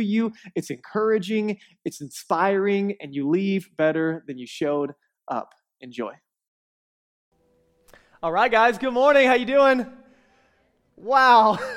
you, it's encouraging, it's inspiring, and you leave better than you showed up. Enjoy. All right, guys, good morning. How you doing? Wow.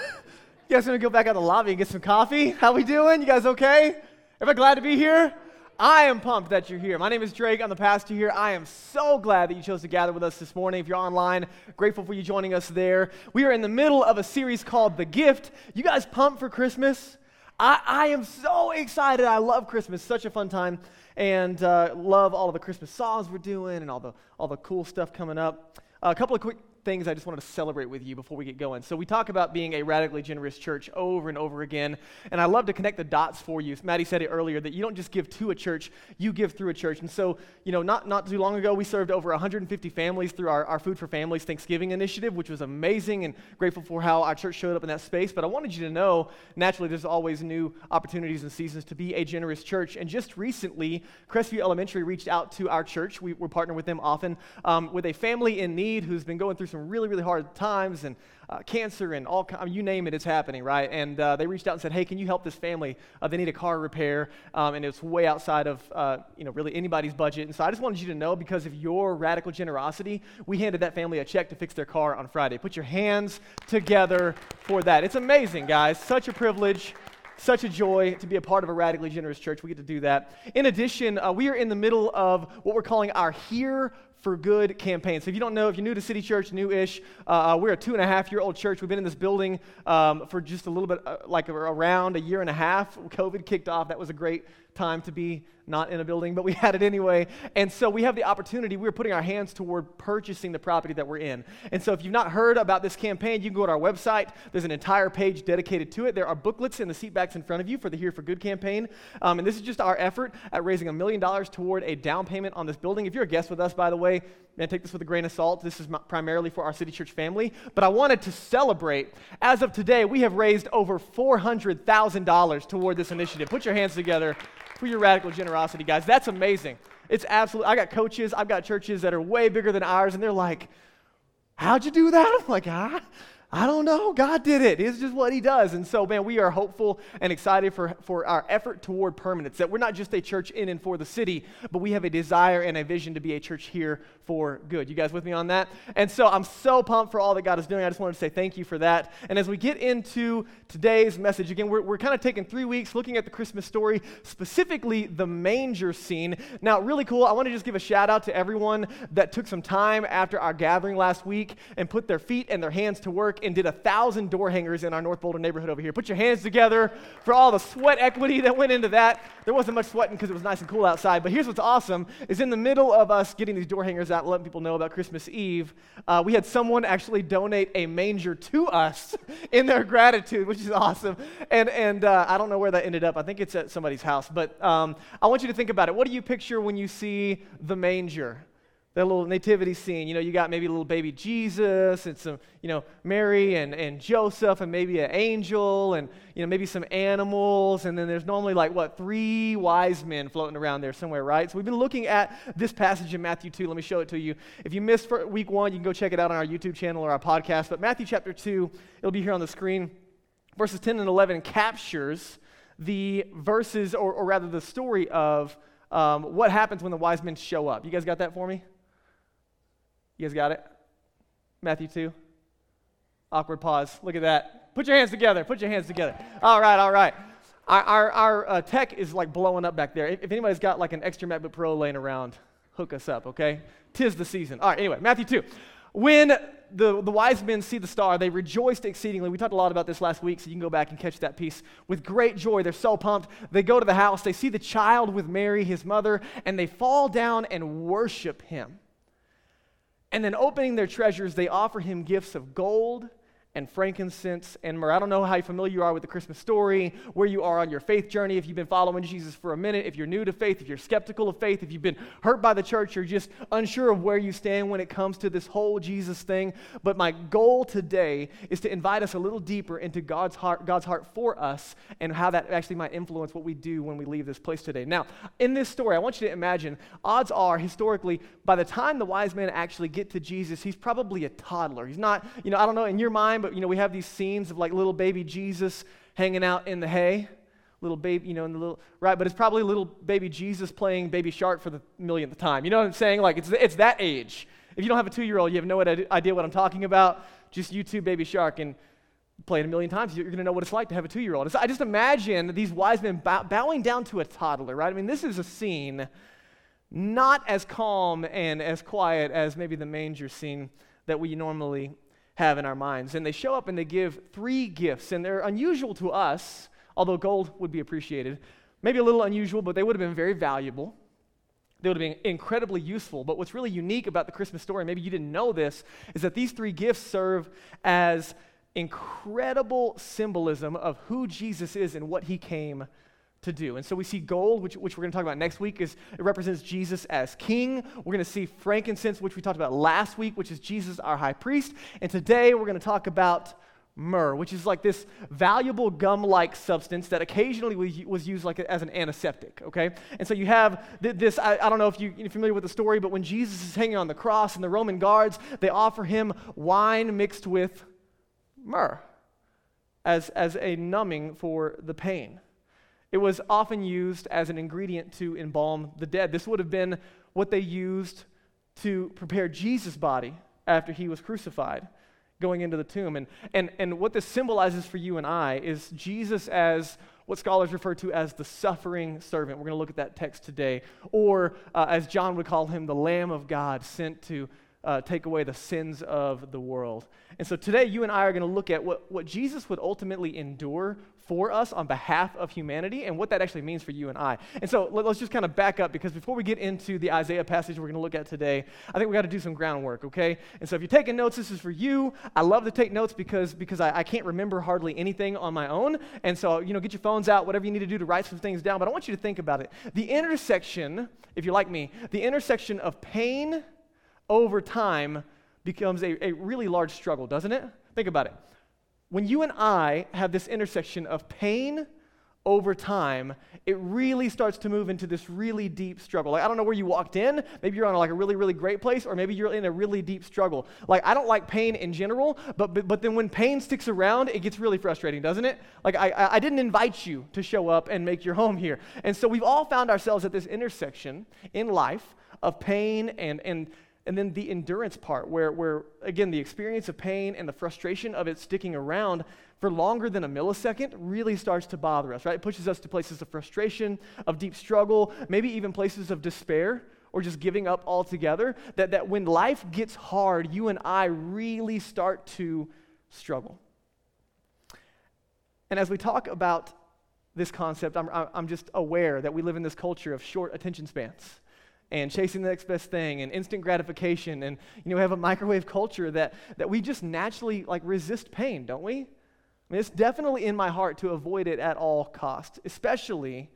You guys gonna go back out the lobby and get some coffee? How we doing? You guys okay? Everybody glad to be here? I am pumped that you're here. My name is Drake. I'm the pastor here. I am so glad that you chose to gather with us this morning. If you're online, grateful for you joining us there. We are in the middle of a series called The Gift. You guys pumped for Christmas? I, I am so excited. I love Christmas. Such a fun time. And uh, love all of the Christmas songs we're doing and all the, all the cool stuff coming up. a couple of quick things I just wanted to celebrate with you before we get going. So, we talk about being a radically generous church over and over again, and I love to connect the dots for you. Maddie said it earlier that you don't just give to a church, you give through a church. And so, you know, not, not too long ago, we served over 150 families through our, our Food for Families Thanksgiving initiative, which was amazing and grateful for how our church showed up in that space. But I wanted you to know, naturally, there's always new opportunities and seasons to be a generous church. And just recently, Crestview Elementary reached out to our church. We, we're partnering with them often um, with a family in need who's been going through some really, really hard times and uh, cancer and all, mean, you name it, it's happening, right? And uh, they reached out and said, hey, can you help this family? Uh, they need a car repair, um, and it's way outside of, uh, you know, really anybody's budget. And so I just wanted you to know because of your radical generosity, we handed that family a check to fix their car on Friday. Put your hands together for that. It's amazing, guys. Such a privilege such a joy to be a part of a radically generous church. We get to do that. In addition, uh, we are in the middle of what we're calling our Here for Good campaign. So if you don't know, if you're new to City Church, new-ish, uh, uh, we're a two and a half year old church. We've been in this building um, for just a little bit, uh, like around a year and a half. COVID kicked off. That was a great time to be not in a building, but we had it anyway. And so we have the opportunity, we're putting our hands toward purchasing the property that we're in. And so if you've not heard about this campaign, you can go to our website. There's an entire page dedicated to it. There are booklets in the seat backs in front of you for the Here for Good campaign. Um, and this is just our effort at raising a million dollars toward a down payment on this building. If you're a guest with us, by the way, man, take this with a grain of salt. This is primarily for our City Church family. But I wanted to celebrate. As of today, we have raised over $400,000 toward this initiative. Put your hands together for your radical generosity, guys. That's amazing. It's absolutely, I got coaches, I've got churches that are way bigger than ours, and they're like, How'd you do that? I'm like, ah, I don't know. God did it. It's just what He does. And so, man, we are hopeful and excited for, for our effort toward permanence. That we're not just a church in and for the city, but we have a desire and a vision to be a church here for good. You guys with me on that? And so I'm so pumped for all that God is doing. I just wanted to say thank you for that. And as we get into today's message, again, we're, we're kind of taking three weeks looking at the Christmas story, specifically the manger scene. Now, really cool. I want to just give a shout out to everyone that took some time after our gathering last week and put their feet and their hands to work and did a thousand door hangers in our North Boulder neighborhood over here. Put your hands together for all the sweat equity that went into that. There wasn't much sweating because it was nice and cool outside. But here's what's awesome: is in the middle of us getting these door hangers out, letting people know about Christmas Eve, uh, we had someone actually donate a manger to us in their gratitude, which is awesome. And and uh, I don't know where that ended up. I think it's at somebody's house. But um, I want you to think about it. What do you picture when you see the manger? That little nativity scene. You know, you got maybe a little baby Jesus and some, you know, Mary and, and Joseph and maybe an angel and, you know, maybe some animals. And then there's normally like, what, three wise men floating around there somewhere, right? So we've been looking at this passage in Matthew 2. Let me show it to you. If you missed week one, you can go check it out on our YouTube channel or our podcast. But Matthew chapter 2, it'll be here on the screen. Verses 10 and 11 captures the verses, or, or rather the story of um, what happens when the wise men show up. You guys got that for me? You guys got it? Matthew 2. Awkward pause. Look at that. Put your hands together. Put your hands together. All right, all right. Our, our, our uh, tech is like blowing up back there. If, if anybody's got like an extra MacBook Pro laying around, hook us up, okay? Tis the season. All right, anyway, Matthew 2. When the, the wise men see the star, they rejoiced exceedingly. We talked a lot about this last week, so you can go back and catch that piece. With great joy, they're so pumped. They go to the house, they see the child with Mary, his mother, and they fall down and worship him. And then, opening their treasures, they offer him gifts of gold and frankincense and myrrh. I don't know how familiar you are with the Christmas story, where you are on your faith journey, if you've been following Jesus for a minute, if you're new to faith, if you're skeptical of faith, if you've been hurt by the church, you're just unsure of where you stand when it comes to this whole Jesus thing. But my goal today is to invite us a little deeper into God's heart, God's heart for us and how that actually might influence what we do when we leave this place today. Now, in this story, I want you to imagine odds are historically, by the time the wise men actually get to Jesus, he's probably a toddler. He's not, you know, I don't know, in your mind, time, but you know, we have these scenes of like little baby Jesus hanging out in the hay, little baby, you know, in the little, right? But it's probably little baby Jesus playing Baby Shark for the millionth time. You know what I'm saying? Like, it's, it's that age. If you don't have a two year old, you have no idea what I'm talking about. Just YouTube Baby Shark and play it a million times, you're going to know what it's like to have a two year old. I just imagine these wise men bow, bowing down to a toddler, right? I mean, this is a scene not as calm and as quiet as maybe the manger scene that we normally have in our minds. And they show up and they give three gifts, and they're unusual to us, although gold would be appreciated. Maybe a little unusual, but they would have been very valuable. They would have been incredibly useful. But what's really unique about the Christmas story, maybe you didn't know this, is that these three gifts serve as incredible symbolism of who Jesus is and what he came to do. And so we see gold, which, which we're going to talk about next week, is it represents Jesus as king. We're going to see frankincense, which we talked about last week, which is Jesus our high priest. And today we're going to talk about myrrh, which is like this valuable gum-like substance that occasionally was used like as an antiseptic. Okay, and so you have this. I, I don't know if you, are familiar with the story, but when Jesus is hanging on the cross, and the Roman guards they offer him wine mixed with myrrh as as a numbing for the pain. It was often used as an ingredient to embalm the dead. This would have been what they used to prepare Jesus' body after he was crucified, going into the tomb. And, and, and what this symbolizes for you and I is Jesus as what scholars refer to as the suffering servant. We're going to look at that text today. Or, uh, as John would call him, the Lamb of God sent to uh, take away the sins of the world. And so today, you and I are going to look at what, what Jesus would ultimately endure for us on behalf of humanity and what that actually means for you and I. And so let, us just kind of back up because before we get into the Isaiah passage we're going to look at today, I think we got to do some groundwork, okay? And so if you're taking notes, this is for you. I love to take notes because, because I, I can't remember hardly anything on my own. And so, you know, get your phones out, whatever you need to do to write some things down. But I want you to think about it. The intersection, if you're like me, the intersection of pain over time becomes a, a really large struggle, doesn't it? Think about it. When you and I have this intersection of pain over time, it really starts to move into this really deep struggle. Like, I don't know where you walked in. Maybe you're on like a really, really great place, or maybe you're in a really deep struggle. Like, I don't like pain in general, but, but, but then when pain sticks around, it gets really frustrating, doesn't it? Like, I, I didn't invite you to show up and make your home here. And so we've all found ourselves at this intersection in life of pain and, and and then the endurance part, where, where, again, the experience of pain and the frustration of it sticking around for longer than a millisecond really starts to bother us, right? It pushes us to places of frustration, of deep struggle, maybe even places of despair or just giving up altogether. That, that when life gets hard, you and I really start to struggle. And as we talk about this concept, I'm, I'm just aware that we live in this culture of short attention spans and chasing the next best thing and instant gratification and you know we have a microwave culture that that we just naturally like resist pain don't we? I mean it's definitely in my heart to avoid it at all costs especially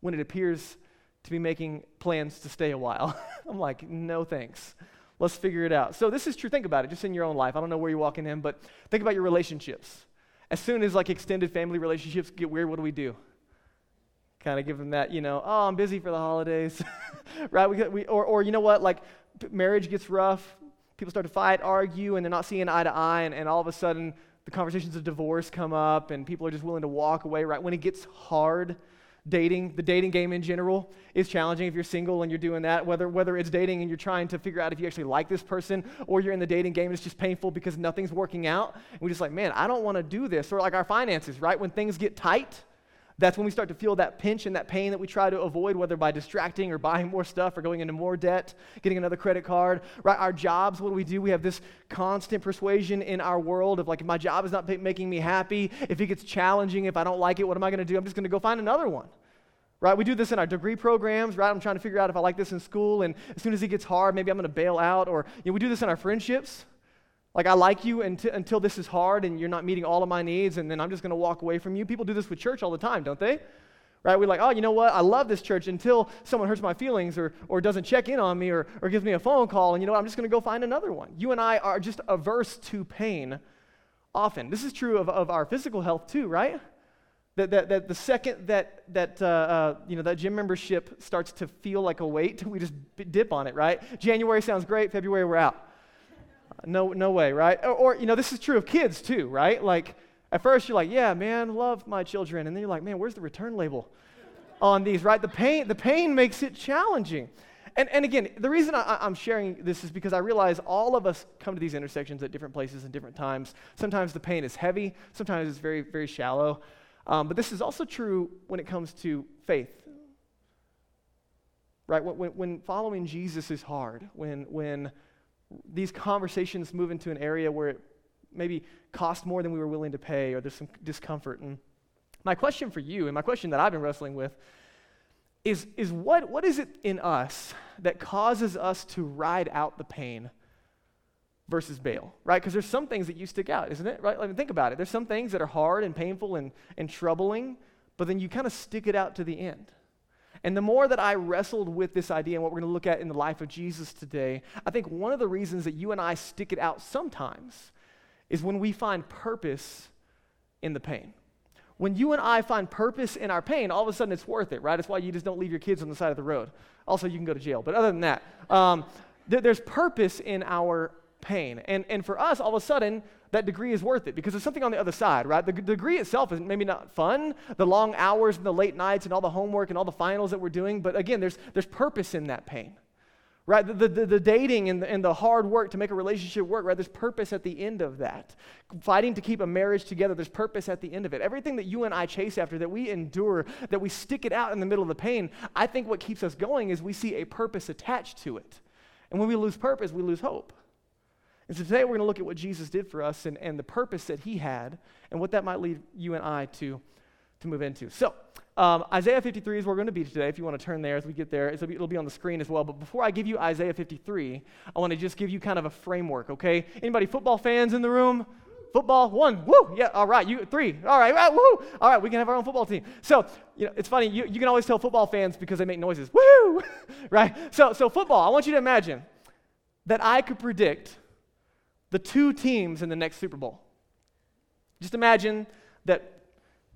when it appears to be making plans to stay a while. I'm like no thanks. Let's figure it out. So this is true. Think about it just in your own life. I don't know where you're walking in but think about your relationships. As soon as like extended family relationships get weird what do we do kind of give them that, you know, oh, I'm busy for the holidays, right? We, we, or, or, you know what, like marriage gets rough, people start to fight, argue, and they're not seeing eye to eye, and, and all of a sudden the conversations of divorce come up, and people are just willing to walk away, right? When it gets hard, dating, the dating game in general is challenging if you're single and you're doing that, whether, whether it's dating and you're trying to figure out if you actually like this person, or you're in the dating game and it's just painful because nothing's working out. And we're just like, man, I don't want to do this. Or like our finances, right? When things get tight, that's when we start to feel that pinch and that pain that we try to avoid, whether by distracting or buying more stuff or going into more debt, getting another credit card, right? Our jobs, what do we do? We have this constant persuasion in our world of like, if my job is not making me happy, if it gets challenging, if I don't like it, what am I going to do? I'm just going to go find another one. Right? We do this in our degree programs, right? I'm trying to figure out if I like this in school, and as soon as it gets hard, maybe I'm going to bail out. Or you know, we do this in our friendships Like, I like you until, until this is hard and you're not meeting all of my needs, and then I'm just going to walk away from you. People do this with church all the time, don't they? Right? We're like, oh, you know what? I love this church until someone hurts my feelings or, or doesn't check in on me or, or gives me a phone call, and you know what? I'm just going to go find another one. You and I are just averse to pain often. This is true of, of our physical health too, right? That, that, that the second that, that, uh, uh, you know, that gym membership starts to feel like a weight, we just dip on it, right? January sounds great, February we're out. No, no way, right? Or, or, you know, this is true of kids too, right? Like, at first you're like, yeah, man, love my children. And then you're like, man, where's the return label on these, right? The pain, the pain makes it challenging. And, and again, the reason I, I'm sharing this is because I realize all of us come to these intersections at different places and different times. Sometimes the pain is heavy, sometimes it's very, very shallow. Um, but this is also true when it comes to faith. Right? When, when following Jesus is hard, when, when these conversations move into an area where it maybe cost more than we were willing to pay or there's some discomfort. And my question for you, and my question that I've been wrestling with, is, is what, what is it in us that causes us to ride out the pain versus bail, right? Because there's some things that you stick out, isn't it? Right? Like, think about it. There's some things that are hard and painful and, and troubling, but then you kind of stick it out to the end. And the more that I wrestled with this idea and what we're going to look at in the life of Jesus today, I think one of the reasons that you and I stick it out sometimes is when we find purpose in the pain. When you and I find purpose in our pain, all of a sudden it's worth it, right? It's why you just don't leave your kids on the side of the road. Also, you can go to jail. But other than that, um, th- there's purpose in our pain. And, and for us, all of a sudden, that degree is worth it because there's something on the other side, right? The, degree itself is maybe not fun, the long hours and the late nights and all the homework and all the finals that we're doing, but again, there's, there's purpose in that pain right? The, the, the, dating and the, and the hard work to make a relationship work, right? There's purpose at the end of that. Fighting to keep a marriage together, there's purpose at the end of it. Everything that you and I chase after, that we endure, that we stick it out in the middle of the pain, I think what keeps us going is we see a purpose attached to it. And when we lose purpose, we lose hope. And so today we're going to look at what Jesus did for us and, and the purpose that he had and what that might lead you and I to, to move into. So, um, Isaiah 53 is where we're going to be today. If you want to turn there as we get there, it'll be, it'll be on the screen as well. But before I give you Isaiah 53, I want to just give you kind of a framework, okay? Anybody football fans in the room? Football, one, woo, yeah, all right, you, three, all right, right, woo, all right, we can have our own football team. So, you know, it's funny, you, you can always tell football fans because they make noises, woo, right? So, so football, I want you to imagine that I could predict the two teams in the next Super Bowl. Just imagine that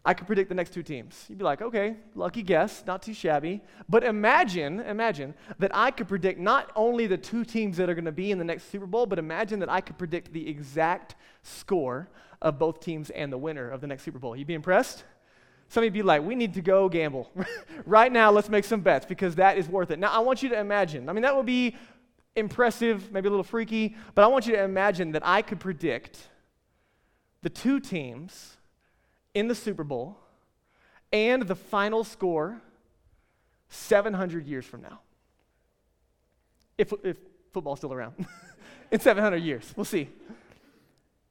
I could predict the next two teams. You'd be like, okay, lucky guess, not too shabby. But imagine, imagine that I could predict not only the two teams that are going to be in the next Super Bowl, but imagine that I could predict the exact score of both teams and the winner of the next Super Bowl. You'd be impressed? Some of you be like, we need to go gamble. right now, let's make some bets because that is worth it. Now, I want you to imagine. I mean, that would be impressive, maybe a little freaky, but I want you to imagine that I could predict the two teams in the Super Bowl and the final score 700 years from now. If, if football's still around. in 700 years. We'll see.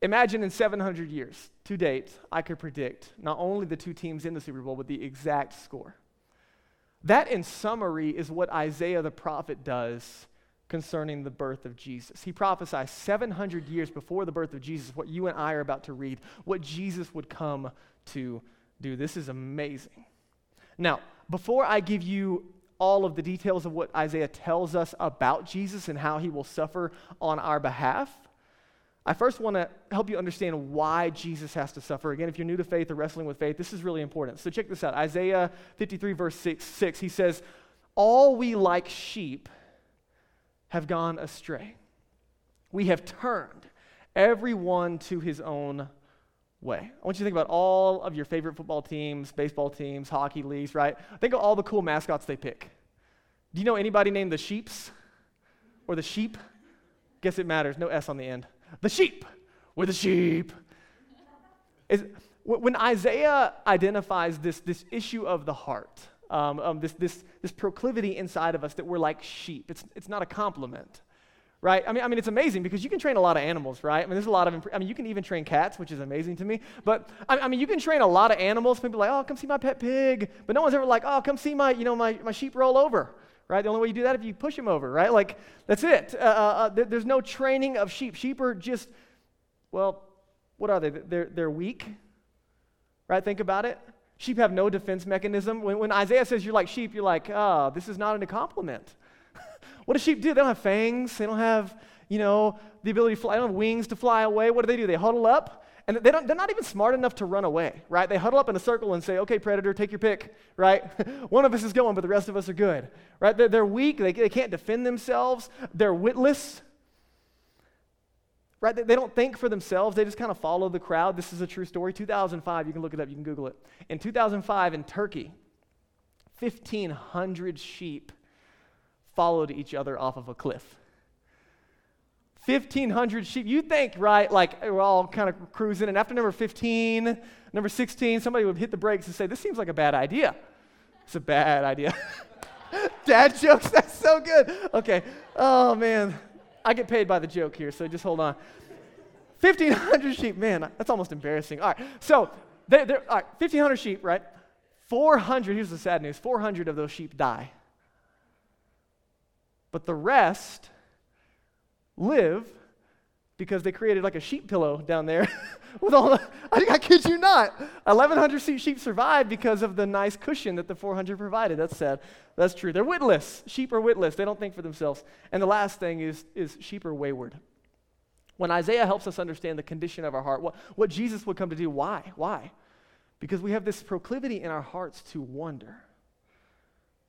Imagine in 700 years, to date, I could predict not only the two teams in the Super Bowl, but the exact score. That, in summary, is what Isaiah the prophet does concerning the birth of Jesus. He prophesied 700 years before the birth of Jesus what you and I are about to read, what Jesus would come to do. This is amazing. Now, before I give you all of the details of what Isaiah tells us about Jesus and how he will suffer on our behalf, I first want to help you understand why Jesus has to suffer. Again, if you're new to faith or wrestling with faith, this is really important. So check this out Isaiah 53, verse 6, 6 he says, All we like sheep have gone astray. We have turned everyone to his own way. I want you to think about all of your favorite football teams, baseball teams, hockey leagues, right? Think of all the cool mascots they pick. Do you know anybody named the Sheeps or the Sheep? Guess it matters. No S on the end. The sheep. We're the sheep. Is, when Isaiah identifies this, this issue of the heart, um, um, this, this, this proclivity inside of us that we're like sheep, it's, it's not a compliment right? I mean, I mean, it's amazing because you can train a lot of animals, right? I mean, there's a lot of, imp- I mean, you can even train cats, which is amazing to me. But I, I mean, you can train a lot of animals. People like, oh, come see my pet pig. But no one's ever like, oh, come see my, you know, my, my sheep roll over, right? The only way you do that if you push him over, right? Like, that's it. Uh, uh, uh there's no training of sheep. Sheep are just Well, what are they? They're, they're weak, right? Think about it. Sheep have no defense mechanism. When, when Isaiah says you're like sheep, you're like, oh, this is not a compliment. what do sheep do? They don't have fangs. They don't have, you know, the ability to fly. They don't have wings to fly away. What do they do? They huddle up and they don't, they're not even smart enough to run away, right? They huddle up in a circle and say, okay, predator, take your pick, right? One of us is going, but the rest of us are good, right? They're, they're weak. They, they can't defend themselves. They're witless, right? They, don't think for themselves. They just kind of follow the crowd. This is a true story. 2005, you can look it up, you can Google it. In 2005, in Turkey, 1,500 sheep followed each other off of a cliff. 1,500 sheep. You think, right, like we're all kind of cruising, and after number 15, number 16, somebody would hit the brakes and say, This seems like a bad idea. It's a bad idea. Dad jokes, that's so good. Okay. Oh, man. I get paid by the joke here, so just hold on. 1,500 sheep, man, that's almost embarrassing. All right, so they're, they're, all right, 1,500 sheep, right? 400, here's the sad news 400 of those sheep die. But the rest live because they created like a sheep pillow down there with all the, I, I kid you not, 1,100 sheep survived because of the nice cushion that the 400 provided. That's sad. That's true. They're witless. Sheep are witless. They don't think for themselves. And the last thing is, is sheep are wayward. When Isaiah helps us understand the condition of our heart, what, what Jesus would come to do, why? Why? Because we have this proclivity in our hearts to wonder.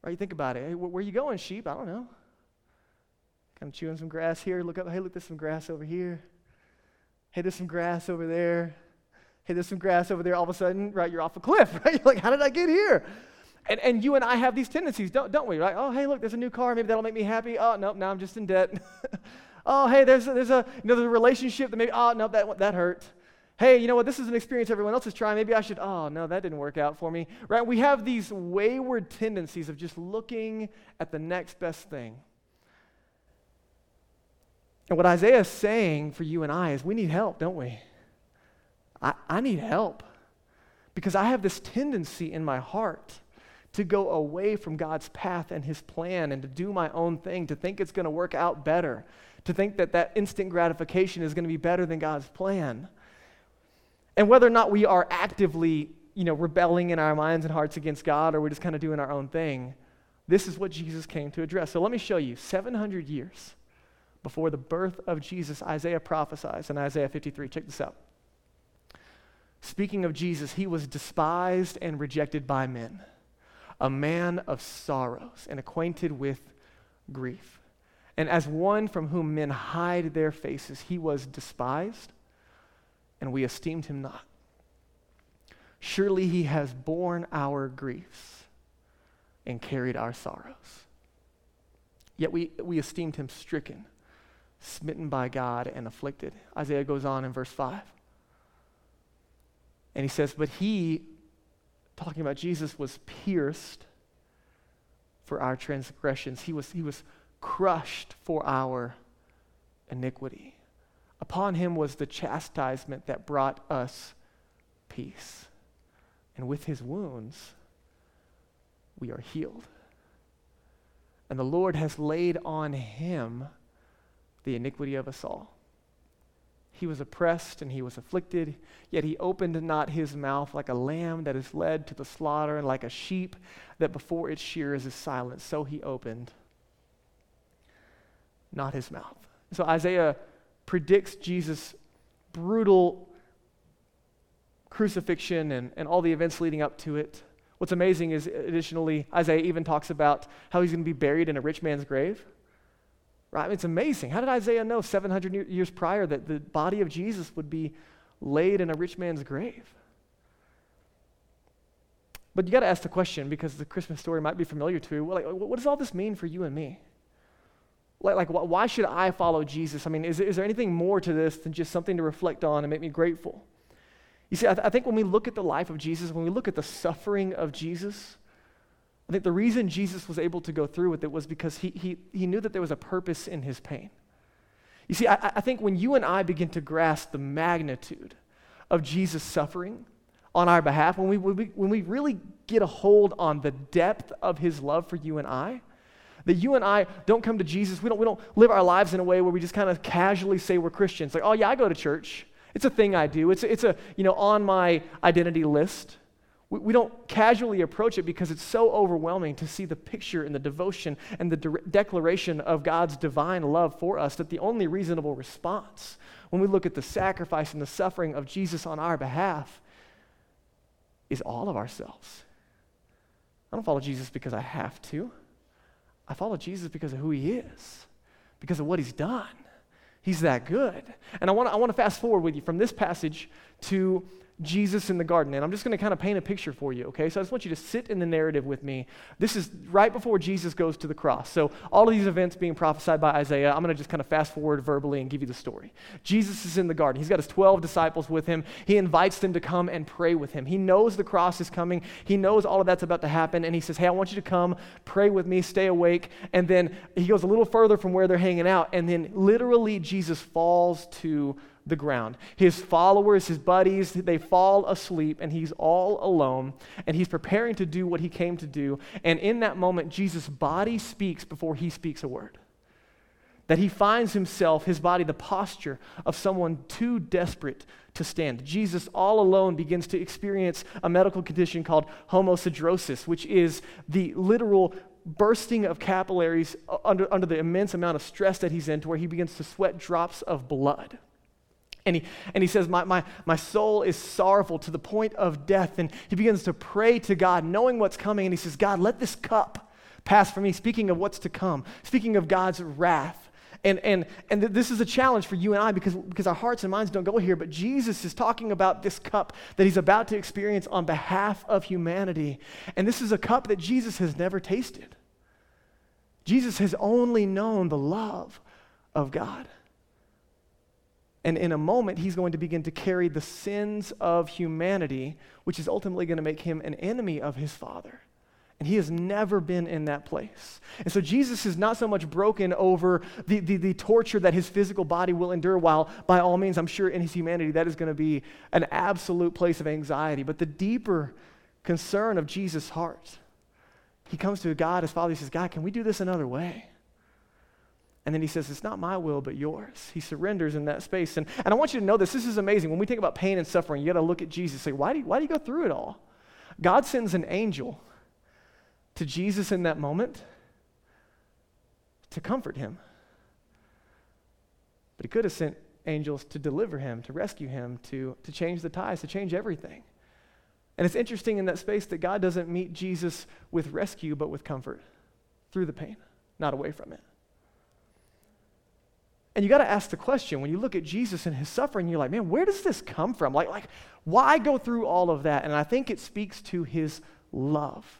Right? You think about it. Hey, where are you going, sheep? I don't know. Of chewing some grass here. Look up. Hey, look, there's some grass over here. Hey, there's some grass over there. Hey, there's some grass over there. All of a sudden, right, you're off a cliff, right? You're like, how did I get here? And, and you and I have these tendencies, don't, don't we? Right? Oh, hey, look, there's a new car. Maybe that'll make me happy. Oh, nope, now I'm just in debt. oh, hey, there's a, there's a you know there's a relationship that maybe oh no that that hurt. Hey, you know what? This is an experience everyone else is trying. Maybe I should. Oh no, that didn't work out for me. Right? We have these wayward tendencies of just looking at the next best thing. And what Isaiah is saying for you and I is we need help, don't we? I, I need help because I have this tendency in my heart to go away from God's path and his plan and to do my own thing, to think it's going to work out better, to think that that instant gratification is going to be better than God's plan. And whether or not we are actively, you know, rebelling in our minds and hearts against God or we're just kind of doing our own thing, this is what Jesus came to address. So let me show you 700 years before the birth of Jesus, Isaiah prophesies in Isaiah 53. Check this out. Speaking of Jesus, he was despised and rejected by men, a man of sorrows and acquainted with grief. And as one from whom men hide their faces, he was despised, and we esteemed him not. Surely he has borne our griefs and carried our sorrows. Yet we, we esteemed him stricken smitten by God and afflicted. Isaiah goes on in verse 5. And he says, But he, talking about Jesus, was pierced for our transgressions, he was, he was crushed for our iniquity. Upon him was the chastisement that brought us peace. And with his wounds, we are healed. And the Lord has laid on him the iniquity of us all. He was oppressed and he was afflicted, yet he opened not his mouth like a lamb that is led to the slaughter, and like a sheep that before its shears is silent. So he opened not his mouth. So Isaiah predicts Jesus' brutal crucifixion and, and all the events leading up to it. What's amazing is, additionally, Isaiah even talks about how he's going to be buried in a rich man's grave. Right? It's amazing. How did Isaiah know 700 years prior that the body of Jesus would be laid in a rich man's grave? But you got to ask the question because the Christmas story might be familiar to you. Like, what does all this mean for you and me? Like, like why should I follow Jesus? I mean, is, is there anything more to this than just something to reflect on and make me grateful? You see, I, th- I think when we look at the life of Jesus, when we look at the suffering of Jesus, I think the reason Jesus was able to go through with it was because he, he, he knew that there was a purpose in his pain. You see, I, I think when you and I begin to grasp the magnitude of Jesus' suffering on our behalf, when we, when we, when we really get a hold on the depth of his love for you and I, that you and I don't come to Jesus, we don't, we don't live our lives in a way where we just kind of casually say we're Christians. Like, oh, yeah, I go to church. It's a thing I do. It's, it's a, you know, on my identity list. We, we don't casually approach it because it's so overwhelming to see the picture and the devotion and the de- declaration of God's divine love for us that the only reasonable response when we look at the sacrifice and the suffering of Jesus on our behalf is all of ourselves. I don't follow Jesus because I have to. I follow Jesus because of who he is, because of what he's done. He's that good. And I want to I want to fast forward with you from this passage to Jesus in the garden. And I'm just going to kind of paint a picture for you, okay? So I just want you to sit in the narrative with me. This is right before Jesus goes to the cross. So all of these events being prophesied by Isaiah, I'm going to just kind of fast forward verbally and give you the story. Jesus is in the garden. He's got his 12 disciples with him. He invites them to come and pray with him. He knows the cross is coming. He knows all of that's about to happen. And he says, Hey, I want you to come, pray with me, stay awake. And then he goes a little further from where they're hanging out. And then literally, Jesus falls to the ground. His followers, his buddies, they fall asleep and he's all alone and he's preparing to do what he came to do. And in that moment, Jesus' body speaks before he speaks a word. That he finds himself, his body, the posture of someone too desperate to stand. Jesus, all alone, begins to experience a medical condition called hematidrosis, which is the literal bursting of capillaries under, under the immense amount of stress that he's in, to where he begins to sweat drops of blood. And he, and he says, my, my, my soul is sorrowful to the point of death. And he begins to pray to God, knowing what's coming. And he says, God, let this cup pass from me. Speaking of what's to come, speaking of God's wrath. And, and, and th- this is a challenge for you and I because, because our hearts and minds don't go here. But Jesus is talking about this cup that he's about to experience on behalf of humanity. And this is a cup that Jesus has never tasted. Jesus has only known the love of God. And in a moment, he's going to begin to carry the sins of humanity, which is ultimately going to make him an enemy of his Father. And he has never been in that place. And so Jesus is not so much broken over the, the, the, torture that his physical body will endure, while by all means, I'm sure in his humanity, that is going to be an absolute place of anxiety. But the deeper concern of Jesus' heart, he comes to God, his Father, he says, God, can we do this another way? And then he says, It's not my will, but yours. He surrenders in that space. And, and I want you to know this. This is amazing. When we think about pain and suffering, you got to look at Jesus say, why do, you, why do you go through it all? God sends an angel to Jesus in that moment to comfort him. But he could have sent angels to deliver him, to rescue him, to, to change the ties, to change everything. And it's interesting in that space that God doesn't meet Jesus with rescue, but with comfort through the pain, not away from it. And you got to ask the question when you look at Jesus and his suffering, you're like, man, where does this come from? Like, like, why go through all of that? And I think it speaks to his love.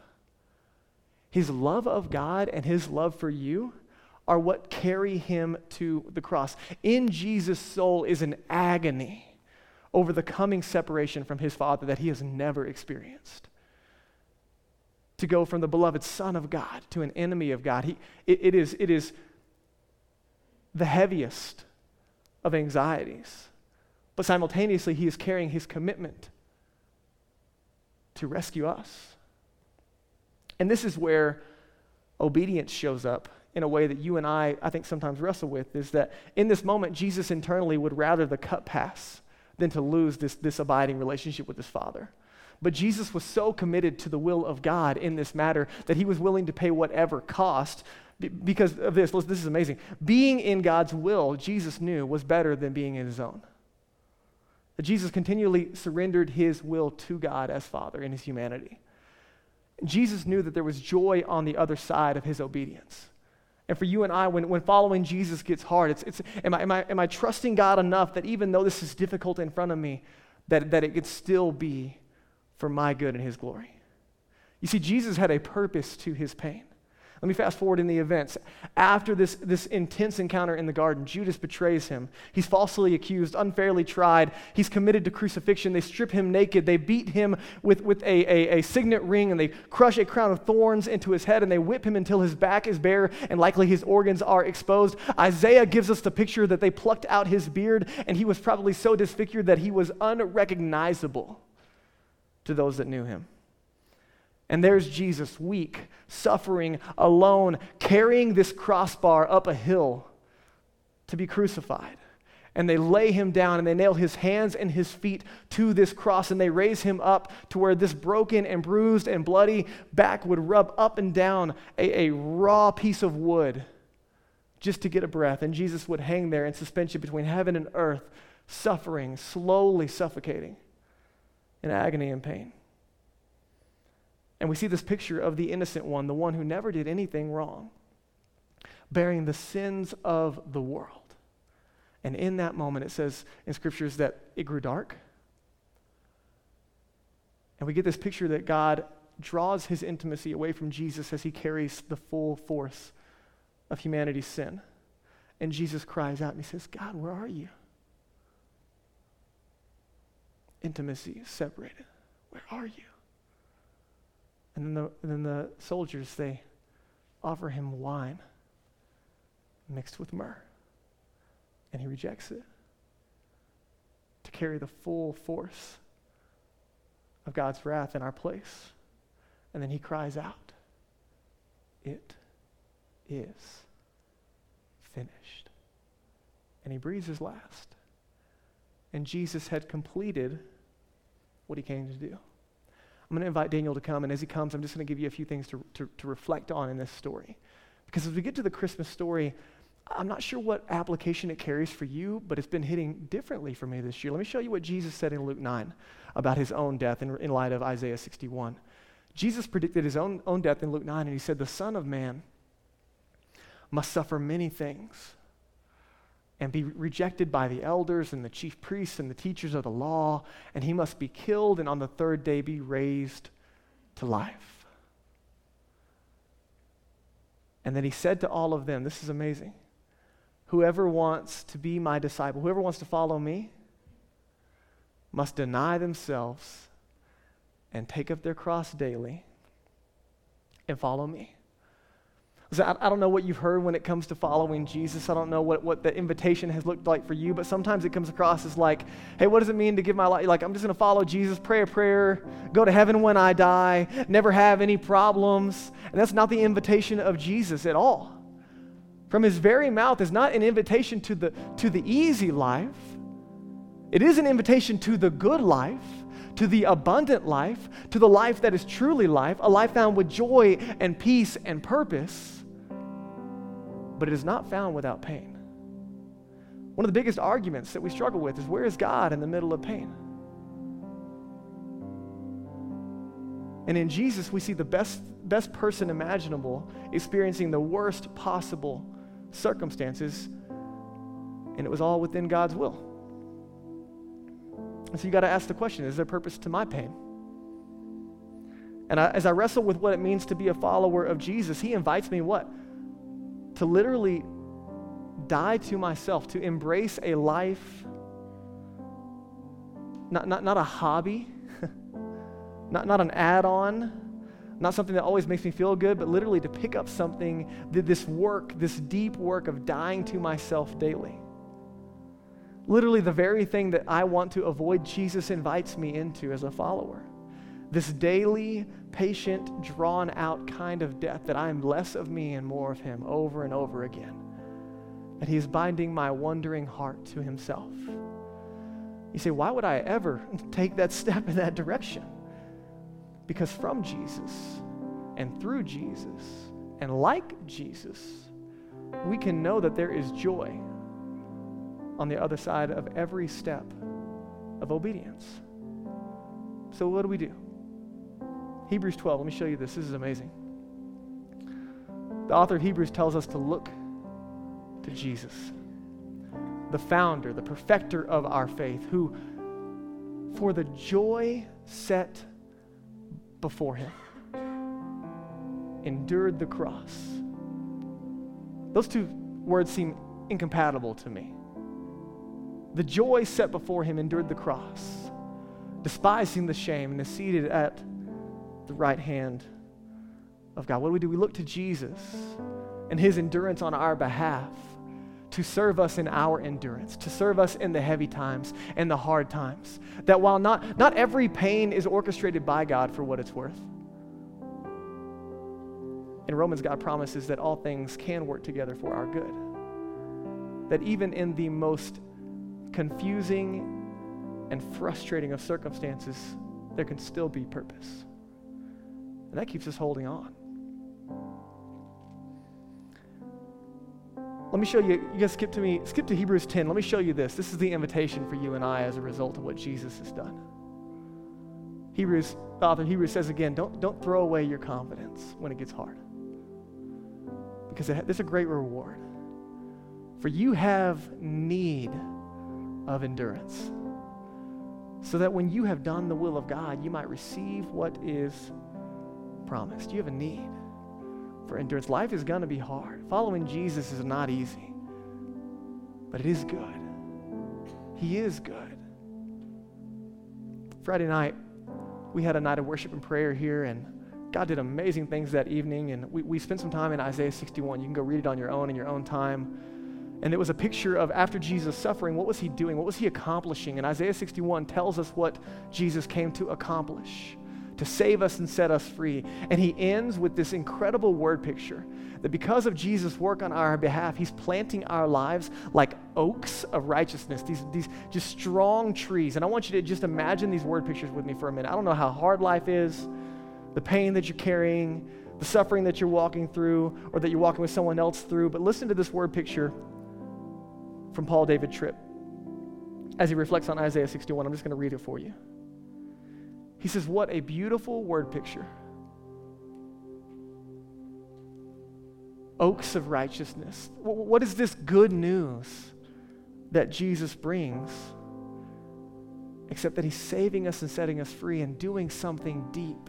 His love of God and his love for you are what carry him to the cross. In Jesus' soul is an agony over the coming separation from his Father that he has never experienced. To go from the beloved Son of God to an enemy of God, he, it, it, is, it is the heaviest of anxieties. But simultaneously, he is carrying his commitment to rescue us. And this is where obedience shows up in a way that you and I, I think, sometimes wrestle with is that in this moment, Jesus internally would rather the cup pass than to lose this, this abiding relationship with his Father. But Jesus was so committed to the will of God in this matter that he was willing to pay whatever cost because of this. This is amazing. Being in God's will, Jesus knew, was better than being in his own. Jesus continually surrendered his will to God as Father in his humanity. Jesus knew that there was joy on the other side of his obedience. And for you and I, when, when following Jesus gets hard, it's, it's, am, I, am, I, am I trusting God enough that even though this is difficult in front of me, that, that it could still be for my good and his glory? You see, Jesus had a purpose to his pain. Let me fast forward in the events. After this, this intense encounter in the garden, Judas betrays him. He's falsely accused, unfairly tried. He's committed to crucifixion. They strip him naked. They beat him with, with a, a, a signet ring and they crush a crown of thorns into his head and they whip him until his back is bare and likely his organs are exposed. Isaiah gives us the picture that they plucked out his beard and he was probably so disfigured that he was unrecognizable to those that knew him. And there's Jesus, weak, suffering, alone, carrying this crossbar up a hill to be crucified. and they lay him down and they nail his hands and his feet to this cross and they raise him up to where this broken and bruised and bloody back would rub up and down a, a raw piece of wood just to get a breath. And Jesus would hang there in suspension between heaven and earth, suffering, slowly suffocating in agony and pain. And we see this picture of the innocent one, the one who never did anything wrong, bearing the sins of the world. And in that moment, it says in scriptures that it grew dark. And we get this picture that God draws his intimacy away from Jesus as he carries the full force of humanity's sin. And Jesus cries out and he says, God, where are you? Intimacy separated. Where are you? And then the, and then the soldiers, they offer him wine mixed with myrrh and he rejects it to carry the full force of God's wrath in our place. And then he cries out, It is finished. And he breathes his last. And Jesus had completed what he came to do. I'm going to invite Daniel to come, and as he comes, I'm just going to give you a few things to, to, to reflect on in this story. Because as we get to the Christmas story, I'm not sure what application it carries for you, but it's been hitting differently for me this year. Let me show you what Jesus said in Luke 9 about his own death in, in light of Isaiah 61. Jesus predicted his own, own death in Luke 9, and he said, The Son of Man must suffer many things and be rejected by the elders and the chief priests and the teachers of the law, and he must be killed and on the third day be raised to life. And then he said to all of them, This is amazing whoever wants to be my disciple, whoever wants to follow me, must deny themselves and take up their cross daily and follow me. I don't know what you've heard when it comes to following Jesus. I don't know what, what the invitation has looked like for you, but sometimes it comes across as like, hey, what does it mean to give my life? Like, I'm just going to follow Jesus, pray a prayer, go to heaven when I die, never have any problems. And that's not the invitation of Jesus at all from his very mouth is not an invitation to the, to the easy life, it is an invitation to the good life, to the abundant life, to the life that is truly life, a life found with joy and peace and purpose. But it is not found without pain. One of the biggest arguments that we struggle with is where is God in the middle of pain? And in Jesus, we see the best, best person imaginable experiencing the worst possible circumstances, and it was all within God's will. And so you got to ask the question is there purpose to my pain? And I, as I wrestle with what it means to be a follower of Jesus, he invites me what? To literally die to myself, to embrace a life, not, not, not a hobby, not, not an add on, not something that always makes me feel good, but literally to pick up something, this work, this deep work of dying to myself daily. Literally, the very thing that I want to avoid, Jesus invites me into as a follower. This daily, patient, drawn out kind of death that I am less of me and more of Him over and over again. That He is binding my wandering heart to Himself. You say, why would I ever take that step in that direction? Because from Jesus and through Jesus and like Jesus, we can know that there is joy on the other side of every step of obedience. So, what do we do? Hebrews 12, let me show you this. This is amazing. The author of Hebrews tells us to look to Jesus, the founder, the perfecter of our faith, who, for the joy set before him, endured the cross. Those two words seem incompatible to me. The joy set before him endured the cross, despising the shame, and is seated at the right hand of God. What do we do? We look to Jesus and his endurance on our behalf to serve us in our endurance, to serve us in the heavy times and the hard times. That while not, not every pain is orchestrated by God for what it's worth, in Romans, God promises that all things can work together for our good. That even in the most confusing and frustrating of circumstances, there can still be purpose. And that keeps us holding on. Let me show you, you guys skip to me, skip to Hebrews 10. Let me show you this. This is the invitation for you and I as a result of what Jesus has done. Hebrews, author Hebrews says again, don't, don't throw away your confidence when it gets hard. Because it, there's a great reward. For you have need of endurance. So that when you have done the will of God, you might receive what is promised. You have a need for endurance. Life is going to be hard. Following Jesus is not easy, but it is good. He is good. Friday night, we had a night of worship and prayer here, and God did amazing things that evening. And we, we spent some time in Isaiah 61. You can go read it on your own in your own time. And it was a picture of after Jesus suffering, what was he doing? What was he accomplishing? And Isaiah 61 tells us what Jesus came to accomplish to save us and set us free. And he ends with this incredible word picture that because of Jesus' work on our behalf, he's planting our lives like oaks of righteousness, these, these just strong trees. And I want you to just imagine these word pictures with me for a minute. I don't know how hard life is, the pain that you're carrying, the suffering that you're walking through, or that you're walking with someone else through, but listen to this word picture from Paul David Tripp as he reflects on Isaiah 61. I'm just going to read it for you. He says, What a beautiful word picture. Oaks of righteousness. What is this good news that Jesus brings? Except that he's saving us and setting us free and doing something deep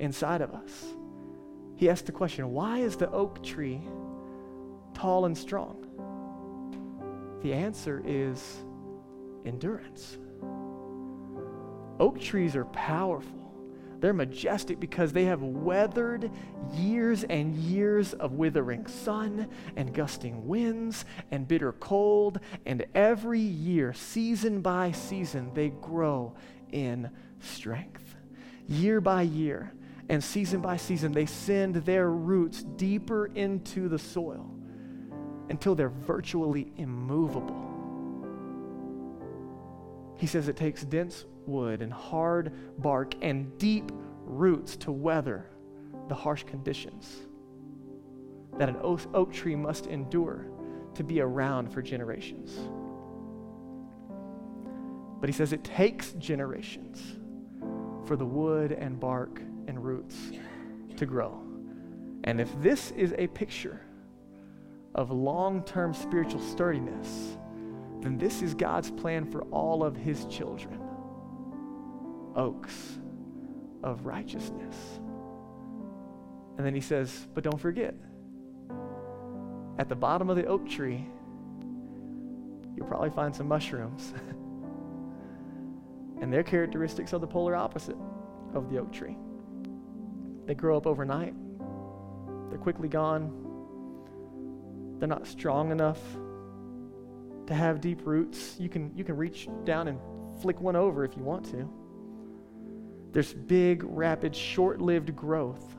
inside of us. He asked the question why is the oak tree tall and strong? The answer is endurance. Oak trees are powerful. They're majestic because they have weathered years and years of withering sun and gusting winds and bitter cold. And every year, season by season, they grow in strength. Year by year and season by season, they send their roots deeper into the soil until they're virtually immovable. He says it takes dense wood and hard bark and deep roots to weather the harsh conditions that an oak tree must endure to be around for generations. But he says it takes generations for the wood and bark and roots to grow. And if this is a picture of long term spiritual sturdiness, then this is God's plan for all of his children oaks of righteousness. And then he says, But don't forget, at the bottom of the oak tree, you'll probably find some mushrooms. and their characteristics are the polar opposite of the oak tree. They grow up overnight, they're quickly gone, they're not strong enough to have deep roots. You can, you can reach down and flick one over if you want to. There's big, rapid, short lived growth,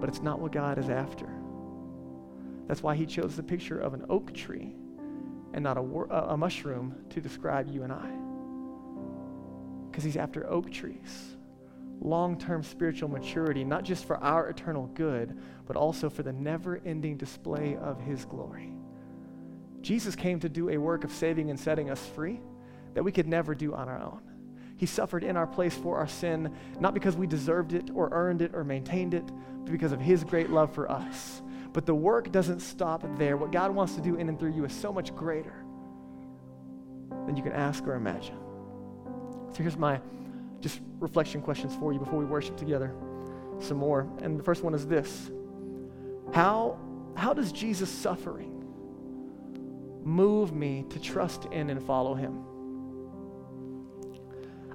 but it's not what God is after. That's why He chose the picture of an oak tree and not a, a mushroom to describe you and I. Because He's after oak trees. Long term spiritual maturity, not just for our eternal good, but also for the never ending display of His glory. Jesus came to do a work of saving and setting us free that we could never do on our own. He suffered in our place for our sin, not because we deserved it or earned it or maintained it, but because of His great love for us. But the work doesn't stop there. What God wants to do in and through you is so much greater than you can ask or imagine. So here's my just reflection questions for you before we worship together some more. And the first one is this How, how does Jesus' suffering move me to trust in and follow Him?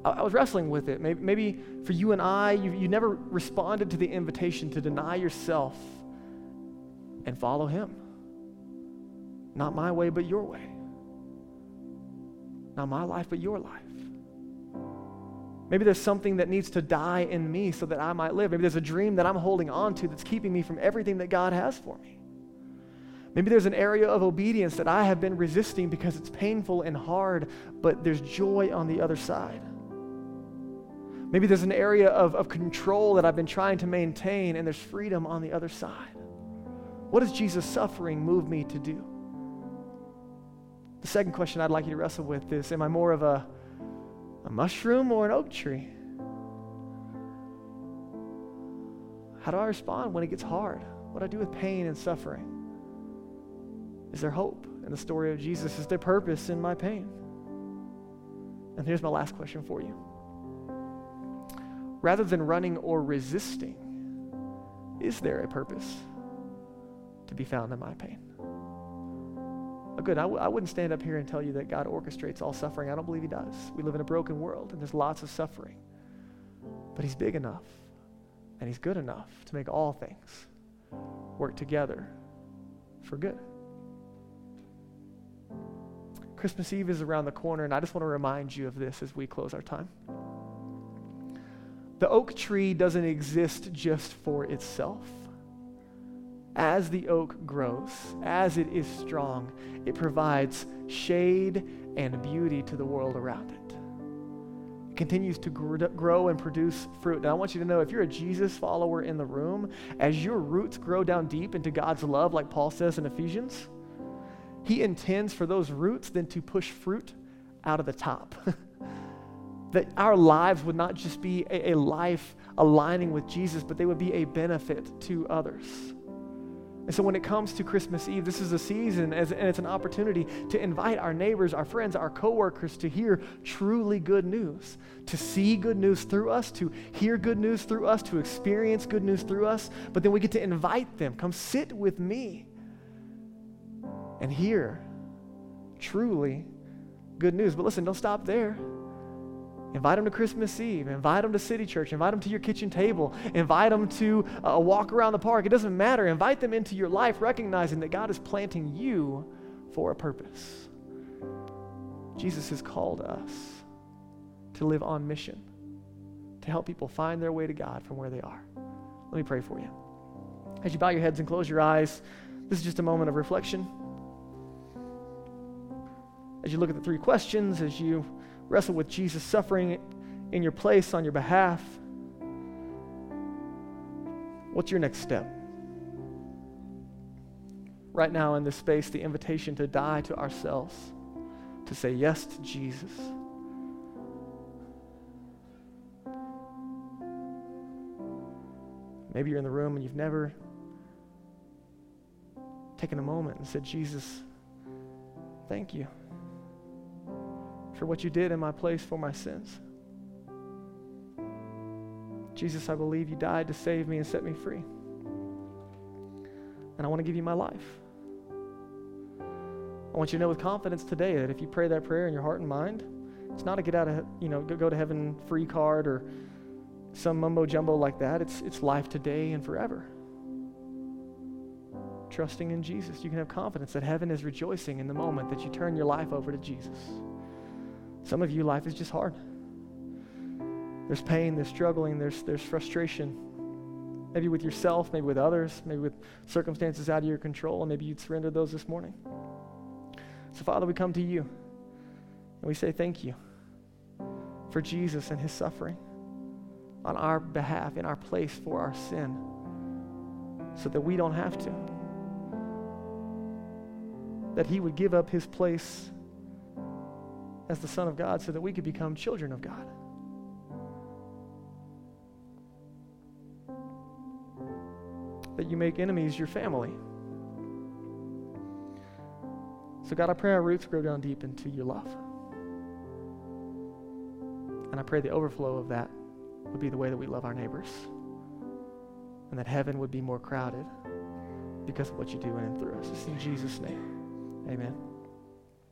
I, I was wrestling with it. Maybe, maybe for you and I, you, you never responded to the invitation to deny yourself and follow Him. Not my way, but your way. Not my life, but your life. Maybe there's something that needs to die in me so that I might live. Maybe there's a dream that I'm holding on to that's keeping me from everything that God has for me. Maybe there's an area of obedience that I have been resisting because it's painful and hard, but there's joy on the other side. Maybe there's an area of, of control that I've been trying to maintain, and there's freedom on the other side. What does Jesus' suffering move me to do? The second question I'd like you to wrestle with is Am I more of a, a mushroom or an oak tree? How do I respond when it gets hard? What do I do with pain and suffering? Is there hope in the story of Jesus? Is there purpose in my pain? And here's my last question for you. Rather than running or resisting, is there a purpose to be found in my pain? Oh, good. I w- I wouldn't stand up here and tell you that God orchestrates all suffering. I don't believe He does. We live in a broken world and there's lots of suffering. But He's big enough and He's good enough to make all things work together for good. Christmas Eve is around the corner, and I just want to remind you of this as we close our time. The oak tree doesn't exist just for itself. As the oak grows, as it is strong, it provides shade and beauty to the world around it. It continues to grow and produce fruit. And I want you to know if you're a Jesus follower in the room, as your roots grow down deep into God's love, like Paul says in Ephesians, he intends for those roots then to push fruit out of the top. that our lives would not just be a, a, life aligning with Jesus, but they would be a benefit to others. And so when it comes to Christmas Eve, this is a season as, and it's an opportunity to invite our neighbors, our friends, our coworkers to hear truly good news, to see good news through us, to hear good news through us, to experience good news through us. But then we get to invite them, come sit with me and hear truly good news. But listen, don't stop there. Invite them to Christmas Eve. Invite them to City Church. Invite them to your kitchen table. Invite them to uh, a walk around the park. It doesn't matter. Invite them into your life, recognizing that God is planting you for a purpose. Jesus has called us to live on mission, to help people find their way to God from where they are. Let me pray for you. As you bow your heads and close your eyes, this is just a moment of reflection as you look at the three questions, as you wrestle with Jesus suffering in your place on your behalf, what's your next step? Right now, in this space, the invitation to die to ourselves, to say yes to Jesus. Maybe you're in the room and you've never taken a moment and said, Jesus, thank you for what you did in my place for my sins. Jesus, I believe you died to save me and set me free. And I want to give you my life. I want you to know with confidence today that if you pray that prayer in your heart and mind, it's not a get out of, you know, go, go to heaven free card or some mumbo jumbo like that. It's, it's life today and forever. Trusting in Jesus, you can have confidence that heaven is rejoicing in the moment that you turn your life over to Jesus. Some of you, life is just hard. There's pain, there's struggling, there's, there's frustration. Maybe with yourself, maybe with others, maybe with circumstances out of your control, and maybe you'd surrender those this morning. So, Father, we come to you and we say thank you for Jesus and his suffering on our behalf, in our place for our sin, so that we don't have to. That he would give up his place as the Son of God so that we could become children of God. That you make enemies your family. So, God, I pray our roots grow down deep into your love. And I pray the overflow of that would be the way that we love our neighbors. And that heaven would be more crowded because of what you do in and through us. It's in Jesus' name. Amen.